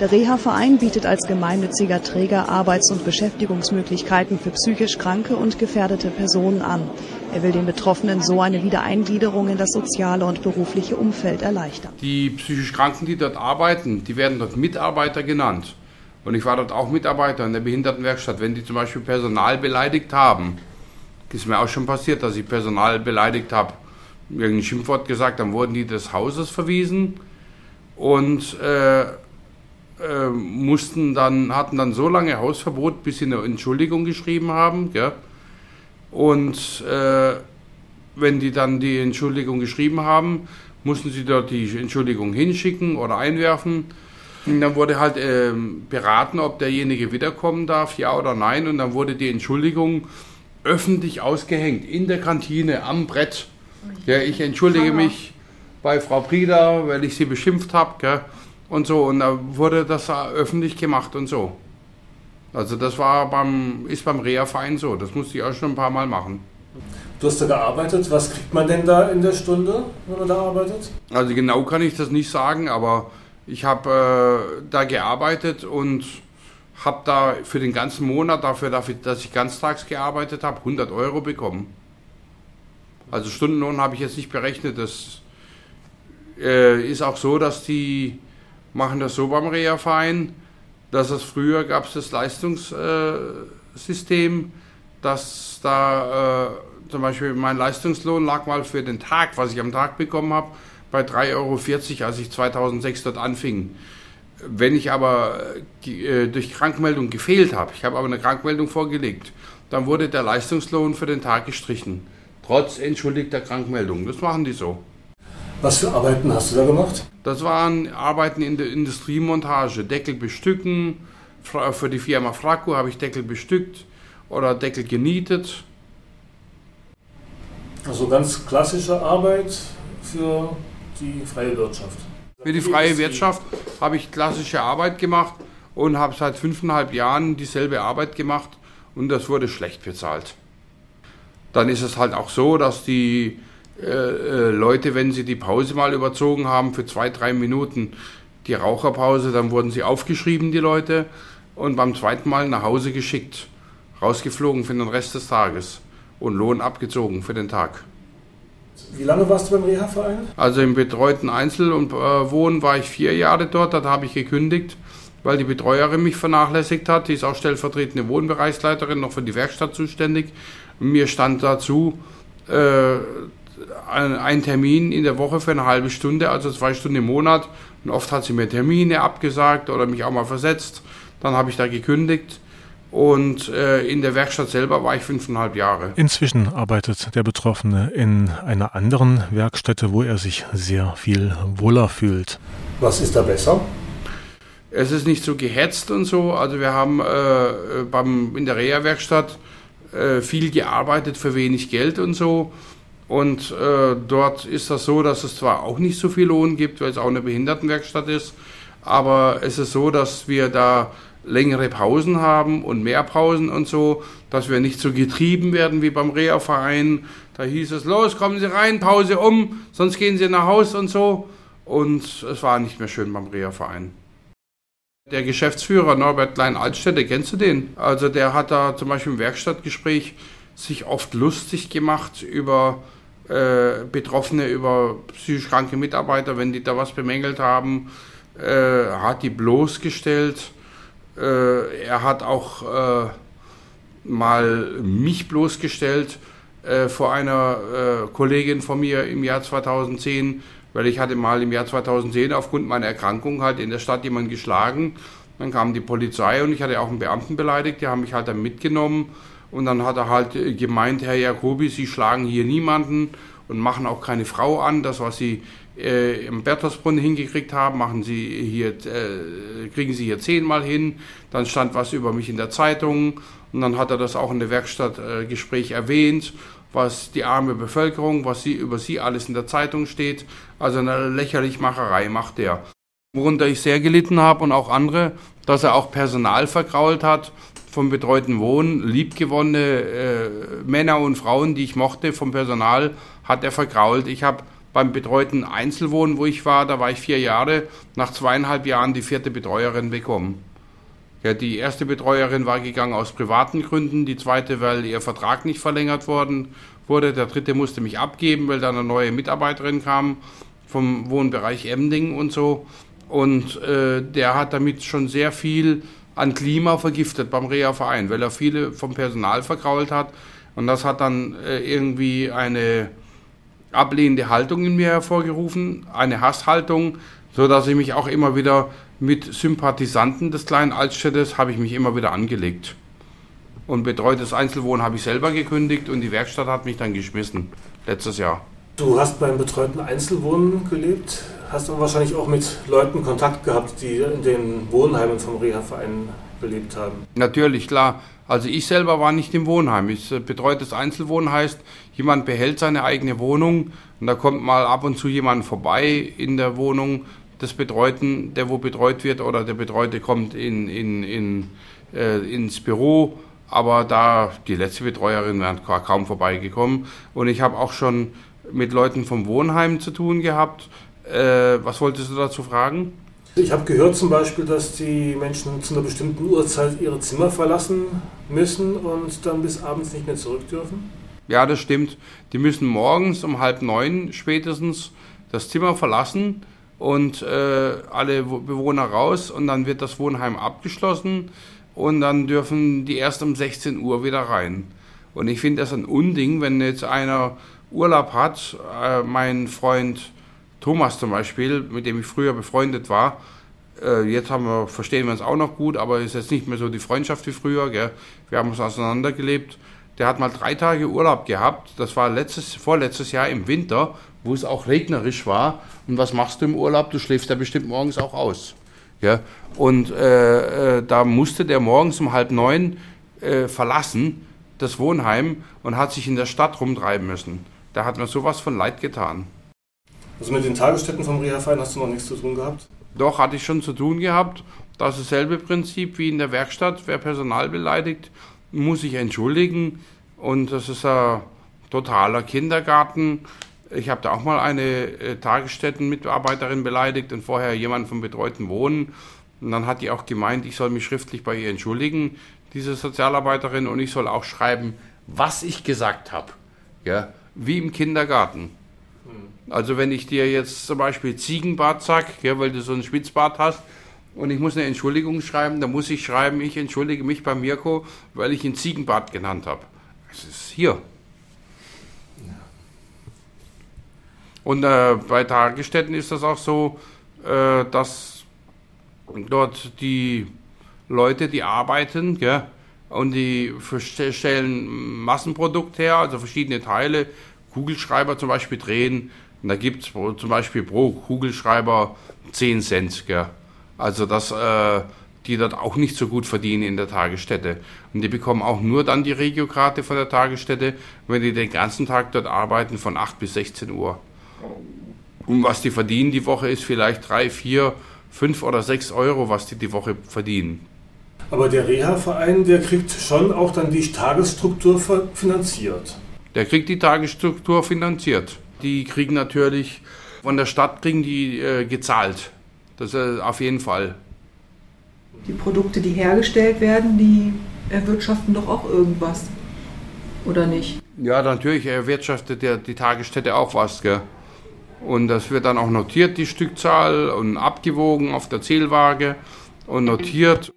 Der Reha-Verein bietet als gemeinnütziger Träger Arbeits- und Beschäftigungsmöglichkeiten für psychisch kranke und gefährdete Personen an. Er will den Betroffenen so eine Wiedereingliederung in das soziale und berufliche Umfeld erleichtern. Die psychisch Kranken, die dort arbeiten, die werden dort Mitarbeiter genannt. Und ich war dort auch Mitarbeiter in der Behindertenwerkstatt. Wenn die zum Beispiel Personal beleidigt haben, ist mir auch schon passiert, dass ich Personal beleidigt habe, irgendein Schimpfwort gesagt, dann wurden die des Hauses verwiesen und äh, äh, mussten dann, hatten dann so lange Hausverbot, bis sie eine Entschuldigung geschrieben haben. Gell? Und äh, wenn die dann die Entschuldigung geschrieben haben, mussten sie dort die Entschuldigung hinschicken oder einwerfen. Und dann wurde halt äh, beraten, ob derjenige wiederkommen darf, ja oder nein. Und dann wurde die Entschuldigung öffentlich ausgehängt in der Kantine am Brett. Ja, ich entschuldige mich bei Frau Prieder, weil ich sie beschimpft habe und so. Und da wurde das öffentlich gemacht und so. Also das war beim, ist beim Reha-Verein so. Das musste ich auch schon ein paar Mal machen. Du hast da gearbeitet. Was kriegt man denn da in der Stunde, wenn man da arbeitet? Also genau kann ich das nicht sagen, aber ich habe äh, da gearbeitet und habe da für den ganzen Monat, dafür, dass ich ganztags gearbeitet habe, 100 Euro bekommen. Also Stundenlohn habe ich jetzt nicht berechnet. Das äh, ist auch so, dass die machen das so beim Reha-Verein, dass es früher gab es das Leistungssystem, äh, dass da äh, zum Beispiel mein Leistungslohn lag mal für den Tag, was ich am Tag bekommen habe, bei 3,40 Euro, als ich 2006 dort anfing. Wenn ich aber äh, durch Krankmeldung gefehlt habe, ich habe aber eine Krankmeldung vorgelegt, dann wurde der Leistungslohn für den Tag gestrichen. Trotz entschuldigter Krankmeldung. Das machen die so. Was für Arbeiten hast du da gemacht? Das waren Arbeiten in der Industriemontage. Deckel bestücken. Für die Firma Fracco habe ich Deckel bestückt oder Deckel genietet. Also ganz klassische Arbeit für die freie Wirtschaft. Für die freie Wirtschaft habe ich klassische Arbeit gemacht und habe seit fünfeinhalb Jahren dieselbe Arbeit gemacht und das wurde schlecht bezahlt. Dann ist es halt auch so, dass die äh, äh, Leute, wenn sie die Pause mal überzogen haben für zwei, drei Minuten, die Raucherpause, dann wurden sie aufgeschrieben, die Leute, und beim zweiten Mal nach Hause geschickt, rausgeflogen für den Rest des Tages und Lohn abgezogen für den Tag. Wie lange warst du beim Reha-Verein? Also im betreuten Einzel- und äh, Wohnen war ich vier Jahre dort, da habe ich gekündigt, weil die Betreuerin mich vernachlässigt hat. Die ist auch stellvertretende Wohnbereichsleiterin, noch für die Werkstatt zuständig. Und mir stand dazu äh, ein, ein, Termin in der Woche für eine halbe Stunde, also zwei Stunden im Monat. Und oft hat sie mir Termine abgesagt oder mich auch mal versetzt. Dann habe ich da gekündigt und äh, in der Werkstatt selber war ich fünfeinhalb Jahre. Inzwischen arbeitet der Betroffene in einer anderen Werkstätte, wo er sich sehr viel wohler fühlt. Was ist da besser? Es ist nicht so gehetzt und so. Also wir haben äh, beim, in der Reha-Werkstatt äh, viel gearbeitet für wenig Geld und so. Und äh, dort ist das so, dass es zwar auch nicht so viel Lohn gibt, weil es auch eine Behindertenwerkstatt ist, aber es ist so, dass wir da längere Pausen haben und mehr Pausen und so, dass wir nicht so getrieben werden wie beim Reha-Verein. Da hieß es, los, kommen Sie rein, Pause um, sonst gehen Sie nach Haus und so. Und es war nicht mehr schön beim Reha-Verein. Der Geschäftsführer Norbert Klein-Altstädte, kennst du den? Also der hat da zum Beispiel im Werkstattgespräch sich oft lustig gemacht über äh, Betroffene, über psychisch kranke Mitarbeiter, wenn die da was bemängelt haben, äh, hat die bloßgestellt äh, er hat auch äh, mal mich bloßgestellt äh, vor einer Kollegin von mir im Jahr 2010, weil ich hatte mal im Jahr 2010 aufgrund meiner Erkrankung halt in der Stadt jemanden geschlagen. Dann kam die Polizei und ich hatte auch einen Beamten beleidigt, die haben mich halt dann mitgenommen und dann hat er halt gemeint, Herr Jacobi, Sie schlagen hier niemanden und machen auch keine Frau an. Das, was Sie äh, im Bertelsbrunnen hingekriegt haben, machen Sie hier, äh, kriegen Sie hier zehnmal hin. Dann stand was über mich in der Zeitung und dann hat er das auch in der Werkstattgespräch äh, erwähnt, was die arme Bevölkerung, was sie über sie alles in der Zeitung steht. Also eine Lächerlichmacherei macht der. Worunter ich sehr gelitten habe und auch andere, dass er auch Personal vergrault hat vom betreuten Wohnen, liebgewonnene äh, Männer und Frauen, die ich mochte vom Personal, hat er vergrault. Ich habe beim betreuten Einzelwohnen, wo ich war, da war ich vier Jahre, nach zweieinhalb Jahren die vierte Betreuerin bekommen. Ja, die erste Betreuerin war gegangen aus privaten Gründen, die zweite, weil ihr Vertrag nicht verlängert worden wurde, der dritte musste mich abgeben, weil da eine neue Mitarbeiterin kam vom Wohnbereich Emding und so. Und äh, der hat damit schon sehr viel an Klima vergiftet beim Reha-Verein, weil er viele vom Personal verkrault hat. Und das hat dann äh, irgendwie eine ablehnende Haltung in mir hervorgerufen, eine Hasshaltung, so dass ich mich auch immer wieder mit Sympathisanten des kleinen Altstädtes habe ich mich immer wieder angelegt. Und betreutes Einzelwohnen habe ich selber gekündigt und die Werkstatt hat mich dann geschmissen, letztes Jahr. Du hast beim betreuten Einzelwohnen gelebt, hast aber wahrscheinlich auch mit Leuten Kontakt gehabt, die in den Wohnheimen vom Reha-Verein gelebt haben. Natürlich, klar. Also ich selber war nicht im Wohnheim. Ich, äh, betreutes Einzelwohnen heißt, jemand behält seine eigene Wohnung und da kommt mal ab und zu jemand vorbei in der Wohnung des Betreuten, der wo betreut wird oder der Betreute kommt in, in, in, äh, ins Büro. Aber da die letzte Betreuerin wäre kaum vorbeigekommen und ich habe auch schon mit Leuten vom Wohnheim zu tun gehabt. Äh, was wolltest du dazu fragen? Ich habe gehört zum Beispiel, dass die Menschen zu einer bestimmten Uhrzeit ihre Zimmer verlassen müssen und dann bis abends nicht mehr zurück dürfen. Ja, das stimmt. Die müssen morgens um halb neun spätestens das Zimmer verlassen und äh, alle Bewohner raus und dann wird das Wohnheim abgeschlossen und dann dürfen die erst um 16 Uhr wieder rein. Und ich finde das ein Unding, wenn jetzt einer Urlaub hat, äh, mein Freund Thomas zum Beispiel, mit dem ich früher befreundet war, äh, jetzt haben wir, verstehen wir uns auch noch gut, aber ist jetzt nicht mehr so die Freundschaft wie früher. Gell? Wir haben uns auseinandergelebt. Der hat mal drei Tage Urlaub gehabt. Das war letztes, vorletztes Jahr im Winter, wo es auch regnerisch war. Und was machst du im Urlaub? Du schläfst ja bestimmt morgens auch aus. Ja? Und äh, äh, da musste der morgens um halb neun äh, verlassen, das Wohnheim, und hat sich in der Stadt rumtreiben müssen. Da hat mir sowas von leid getan. Also mit den Tagesstätten vom Reha-Verein hast du noch nichts zu tun gehabt? Doch, hatte ich schon zu tun gehabt. Das ist dasselbe Prinzip wie in der Werkstatt. Wer Personal beleidigt, muss sich entschuldigen. Und das ist ein totaler Kindergarten. Ich habe da auch mal eine äh, Tagesstättenmitarbeiterin beleidigt und vorher jemand vom betreuten Wohnen. Und dann hat die auch gemeint, ich soll mich schriftlich bei ihr entschuldigen, diese Sozialarbeiterin, und ich soll auch schreiben, was ich gesagt habe. Ja, wie im Kindergarten. Also wenn ich dir jetzt zum Beispiel Ziegenbart sag, ja, weil du so einen Spitzbart hast, und ich muss eine Entschuldigung schreiben, dann muss ich schreiben, ich entschuldige mich bei Mirko, weil ich ihn Ziegenbart genannt habe. Es ist hier. Und äh, bei Tagesstätten ist das auch so, äh, dass dort die Leute, die arbeiten, ja, und die stellen Massenprodukt her, also verschiedene Teile, Kugelschreiber zum Beispiel drehen. Und da gibt es zum Beispiel pro Kugelschreiber 10 Cent. Gell? Also dass äh, die dort auch nicht so gut verdienen in der Tagesstätte. Und die bekommen auch nur dann die Regiokarte von der Tagesstätte, wenn die den ganzen Tag dort arbeiten von 8 bis 16 Uhr. Und was die verdienen die Woche ist vielleicht 3, 4, 5 oder 6 Euro, was die die Woche verdienen. Aber der Reha-Verein, der kriegt schon auch dann die Tagesstruktur finanziert. Der kriegt die Tagesstruktur finanziert. Die kriegen natürlich von der Stadt kriegen die äh, gezahlt. Das ist auf jeden Fall. Die Produkte, die hergestellt werden, die erwirtschaften doch auch irgendwas. Oder nicht? Ja, natürlich erwirtschaftet der, die Tagesstätte auch was. Gell? Und das wird dann auch notiert, die Stückzahl, und abgewogen auf der Zählwaage und notiert.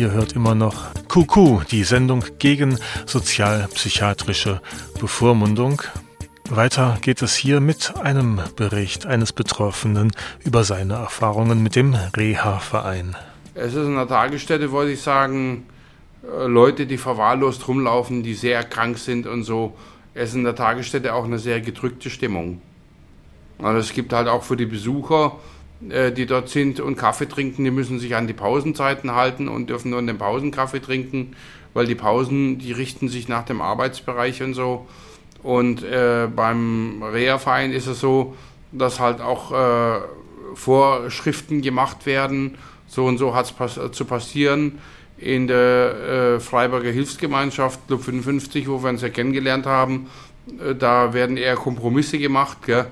Ihr hört immer noch QQ, die Sendung gegen sozialpsychiatrische Bevormundung. Weiter geht es hier mit einem Bericht eines Betroffenen über seine Erfahrungen mit dem Reha-Verein. Es ist in der Tagesstätte, wollte ich sagen, äh, Leute, die verwahrlost rumlaufen, die sehr krank sind und so. Es ist in der Tagesstätte auch eine sehr gedrückte Stimmung. Also es gibt halt auch für die Besucher, die dort sind und Kaffee trinken, die müssen sich an die Pausenzeiten halten und dürfen nur in den Pausen Kaffee trinken, weil die Pausen, die richten sich nach dem Arbeitsbereich und so. Und äh, beim Reha-Verein ist es so, dass halt auch äh, Vorschriften gemacht werden, so und so hat es pass zu passieren. In der äh, Freiburger Hilfsgemeinschaft Club 55, wo wir uns ja kennengelernt haben, äh, da werden eher Kompromisse gemacht. Gell?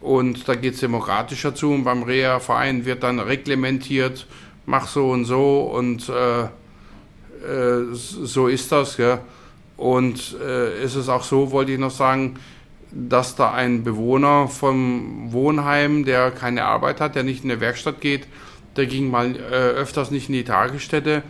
Und da geht es demokratischer zu. Und beim Reha-Verein wird dann reglementiert, mach so und so und äh, äh so ist das. Gell? Und äh, ist es auch so, wollte ich noch sagen, dass da ein Bewohner vom Wohnheim, der keine Arbeit hat, der nicht in eine Werkstatt geht, der ging mal äh, öfters nicht in die Tagesstätte.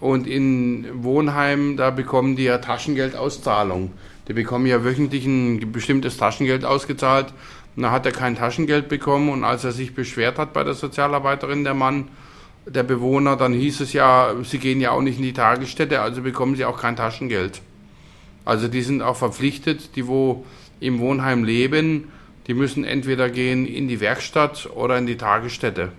Und in Wohnheimen, da bekommen die ja Taschengeldauszahlung. Die bekommen ja wöchentlich ein bestimmtes Taschengeld ausgezahlt. Und da hat er kein Taschengeld bekommen. Und als er sich beschwert hat bei der Sozialarbeiterin, der Mann, der Bewohner, dann hieß es ja, sie gehen ja auch nicht in die Tagesstätte, also bekommen sie auch kein Taschengeld. Also die sind auch verpflichtet, die wo im Wohnheim leben, die müssen entweder gehen in die Werkstatt oder in die Tagesstätte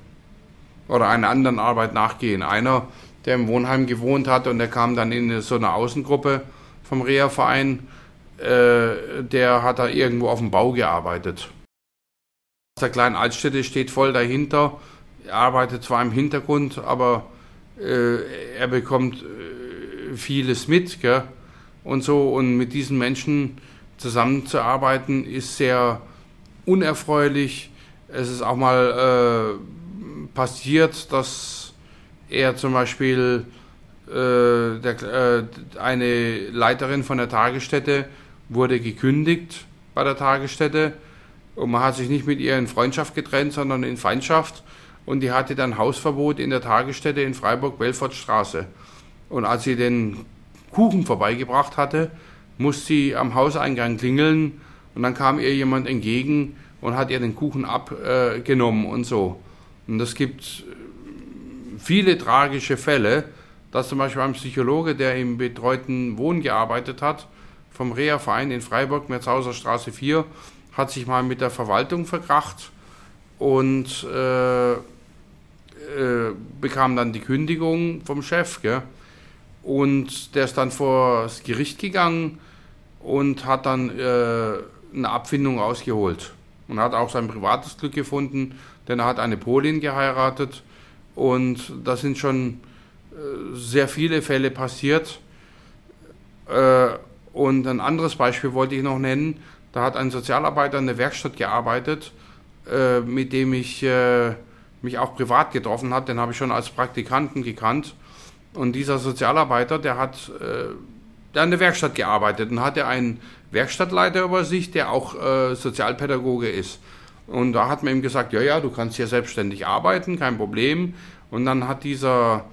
oder einer anderen Arbeit nachgehen. Einer, der im Wohnheim gewohnt hat und der kam dann in so eine Außengruppe vom Reha-Verein, äh, der hat da irgendwo auf dem Bau gearbeitet. Der kleine Altstädte steht voll dahinter, er arbeitet zwar im Hintergrund, aber äh, er bekommt äh, vieles mit. Gell? und so. Und mit diesen Menschen zusammenzuarbeiten ist sehr unerfreulich. Es ist auch mal äh, passiert, dass er zum Beispiel äh, der, äh, eine Leiterin von der Tagesstätte wurde gekündigt bei der Tagesstätte und man hat sich nicht mit ihr in Freundschaft getrennt, sondern in Feindschaft und die hatte dann Hausverbot in der Tagesstätte in Freiburg-Belfortstraße. Und als sie den Kuchen vorbeigebracht hatte, musste sie am Hauseingang klingeln und dann kam ihr jemand entgegen und hat ihr den Kuchen abgenommen und so. Und es gibt äh, viele tragische Fälle, dass zum Beispiel ein Psychologe, der im betreuten Wohnen gearbeitet hat, vom Reha-Verein in Freiburg, Merzhauser Straße 4, hat sich mal mit der Verwaltung verkracht und äh, äh, bekam dann die Kündigung vom Chef. Gell? Und der ist dann vor das Gericht gegangen und hat dann äh, eine Abfindung ausgeholt. Und hat auch sein privates Glück gefunden, denn er hat eine Polin geheiratet. Und da sind schon äh, sehr viele Fälle passiert. Äh, und ein anderes Beispiel wollte ich noch nennen. Da hat ein Sozialarbeiter in der Werkstatt gearbeitet, äh, mit dem ich äh, mich auch privat getroffen habe. Den habe ich schon als Praktikanten gekannt. Und dieser Sozialarbeiter, der hat äh, der in der Werkstatt gearbeitet und hatte einen Werkstattleiter über sich, der auch äh, Sozialpädagoge ist. Und da hat man ihm gesagt, ja, ja, du kannst hier selbstständig arbeiten, kein Problem. Und dann hat dieser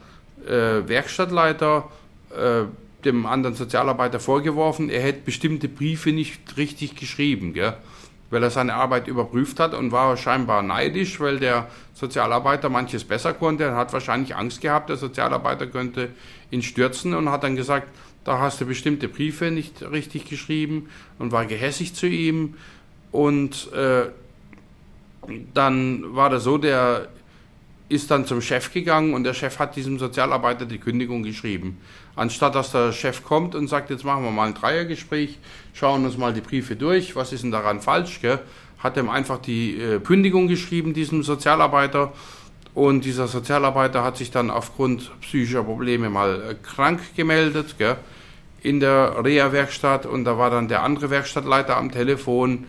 äh, Werkstattleiter äh, dem anderen Sozialarbeiter vorgeworfen, er hätte bestimmte Briefe nicht richtig geschrieben. Gell? weil er seine Arbeit überprüft hat und war scheinbar neidisch, weil der Sozialarbeiter manches besser konnte. Er hat wahrscheinlich Angst gehabt, der Sozialarbeiter könnte ihn stürzen und hat dann gesagt, da hast du bestimmte Briefe nicht richtig geschrieben und war gehässig zu ihm. Und äh, dann war das so, der ist dann zum Chef gegangen und der Chef hat diesem Sozialarbeiter die Kündigung geschrieben. Anstatt dass der Chef kommt und sagt, jetzt machen wir mal ein Dreiergespräch, schauen uns mal die Briefe durch, was ist denn daran falsch, gell? hat ihm einfach die äh, Kündigung geschrieben, diesem Sozialarbeiter. Und dieser Sozialarbeiter hat sich dann aufgrund psychischer Probleme mal äh, krank gemeldet gell? in der Reha-Werkstatt und da war dann der andere Werkstattleiter am Telefon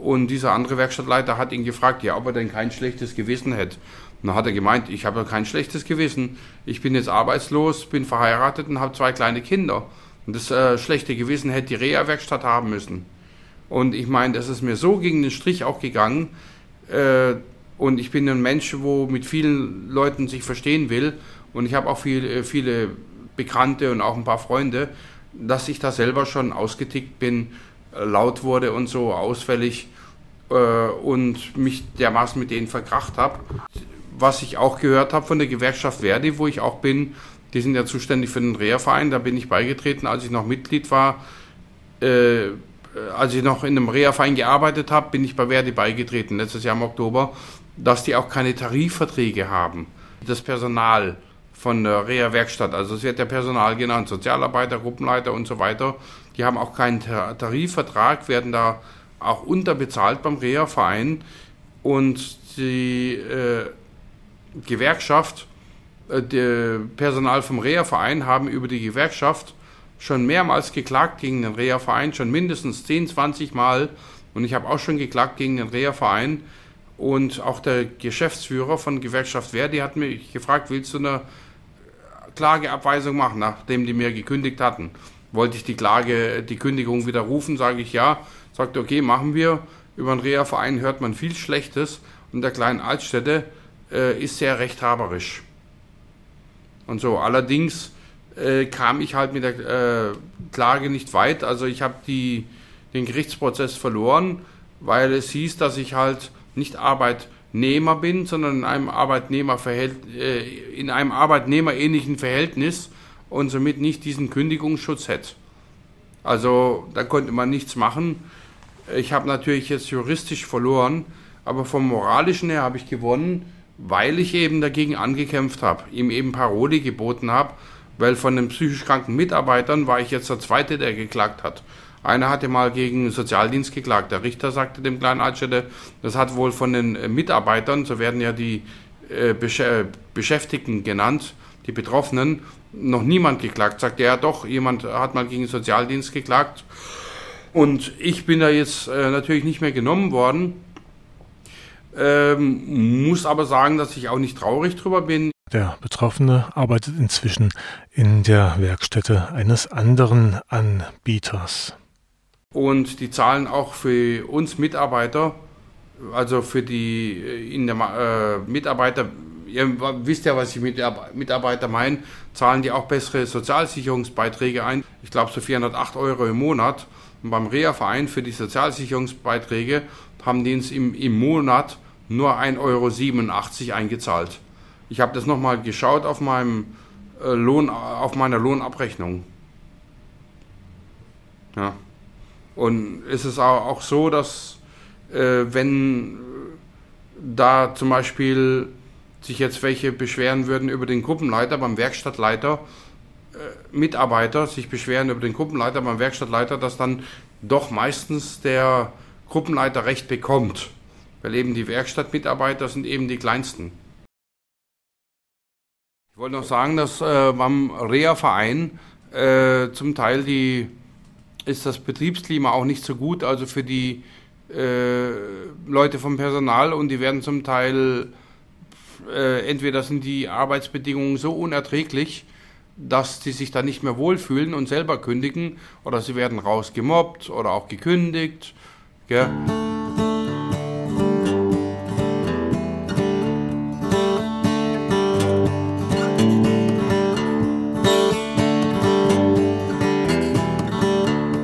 und dieser andere Werkstattleiter hat ihn gefragt, ja, ob er denn kein schlechtes Gewissen hätte. Und dann hat er gemeint, ich habe ja kein schlechtes Gewissen. Ich bin jetzt arbeitslos, bin verheiratet und habe zwei kleine Kinder. Und das äh, schlechte Gewissen hätte die Reha-Werkstatt haben müssen. Und ich meine, das ist mir so gegen den Strich auch gegangen. Äh, Und ich bin ein Mensch, wo mit vielen Leuten sich verstehen will. Und ich habe auch viel, viele Bekannte und auch ein paar Freunde, dass ich da selber schon ausgetickt bin, äh, laut wurde und so ausfällig äh, und mich dermaßen mit denen verkracht habe. Was ich auch gehört habe von der Gewerkschaft Verdi, wo ich auch bin, die sind ja zuständig für den Reha-Verein, da bin ich beigetreten, als ich noch Mitglied war. Äh, als ich noch in einem Reha-Verein gearbeitet habe, bin ich bei Verdi beigetreten, letztes Jahr im Oktober, dass die auch keine Tarifverträge haben. Das Personal von der Reha-Werkstatt, also es wird ja Personal genannt, Sozialarbeiter, Gruppenleiter und so weiter, die haben auch keinen Tarifvertrag, werden da auch unterbezahlt beim Reha-Verein. Und die äh, Gewerkschaft, äh, der Personal vom Reha-Verein haben über die Gewerkschaft schon mehrmals geklagt gegen den Reha-Verein, schon mindestens 10, 20 Mal. Und ich habe auch schon geklagt gegen den Reha-Verein. Und auch der Geschäftsführer von Gewerkschaft Verdi hat mich gefragt, willst du eine Klageabweisung machen, nachdem die mir gekündigt hatten. Wollte ich die Klage, die Kündigung widerrufen, sage ich ja. Sagte, okay, machen wir. Über den Reha-Verein hört man viel Schlechtes und der kleinen Altstädte äh, ist sehr rechthaberisch. Und so, allerdings äh, kam ich halt mit der äh, Klage nicht weit. Also ich habe den Gerichtsprozess verloren, weil es hieß, dass ich halt nicht Arbeit Arbeitnehmer bin, sondern in einem, Arbeitnehmerverhält, äh, in einem arbeitnehmerähnlichen Verhältnis und somit nicht diesen Kündigungsschutz hätte. Also da konnte man nichts machen. Ich habe natürlich jetzt juristisch verloren, aber vom moralischen her habe ich gewonnen, weil ich eben dagegen angekämpft habe, ihm eben Paroli geboten habe, weil von den psychisch kranken Mitarbeitern war ich jetzt der Zweite, der geklagt hat. Einer hatte mal gegen den Sozialdienst geklagt. Der Richter sagte dem kleinen Altstädter, das hat wohl von den äh, Mitarbeitern, so werden ja die äh, äh, Beschäftigten genannt, die Betroffenen, noch niemand geklagt. Sagte er, doch, jemand hat mal gegen den Sozialdienst geklagt. Und ich bin da jetzt natürlich nicht mehr genommen worden. Ähm, muss aber sagen, dass ich auch nicht traurig drüber bin. Der Betroffene arbeitet inzwischen in der Werkstätte eines anderen Anbieters. Und die zahlen auch für uns Mitarbeiter, also für die äh, in der äh, Mitarbeiter, ihr wisst ja, was ich mit Mitarbeiter meine, zahlen die auch bessere Sozialsicherungsbeiträge ein. Ich glaube so 408 Euro im Monat. Und beim Reha-Verein für die Sozialsicherungsbeiträge haben die uns im, im Monat nur 1,87 Euro eingezahlt. Ich habe das nochmal geschaut auf meinem äh, Lohn, auf meiner Lohnabrechnung. Ja. Und es ist auch so, dass äh, wenn da zum Beispiel sich jetzt welche beschweren würden über den Gruppenleiter beim Werkstattleiter, äh, Mitarbeiter sich beschweren über den Gruppenleiter beim Werkstattleiter, dass dann doch meistens der Gruppenleiter Recht bekommt, weil eben die Werkstattmitarbeiter sind eben die kleinsten. Ich wollte noch sagen, dass äh, beim Reha-Verein äh, zum Teil die ist das Betriebsklima auch nicht so gut, also für die äh, Leute vom Personal und die werden zum Teil, äh, entweder sind die Arbeitsbedingungen so unerträglich, dass die sich da nicht mehr wohlfühlen und selber kündigen oder sie werden rausgemobbt oder auch gekündigt. Gell?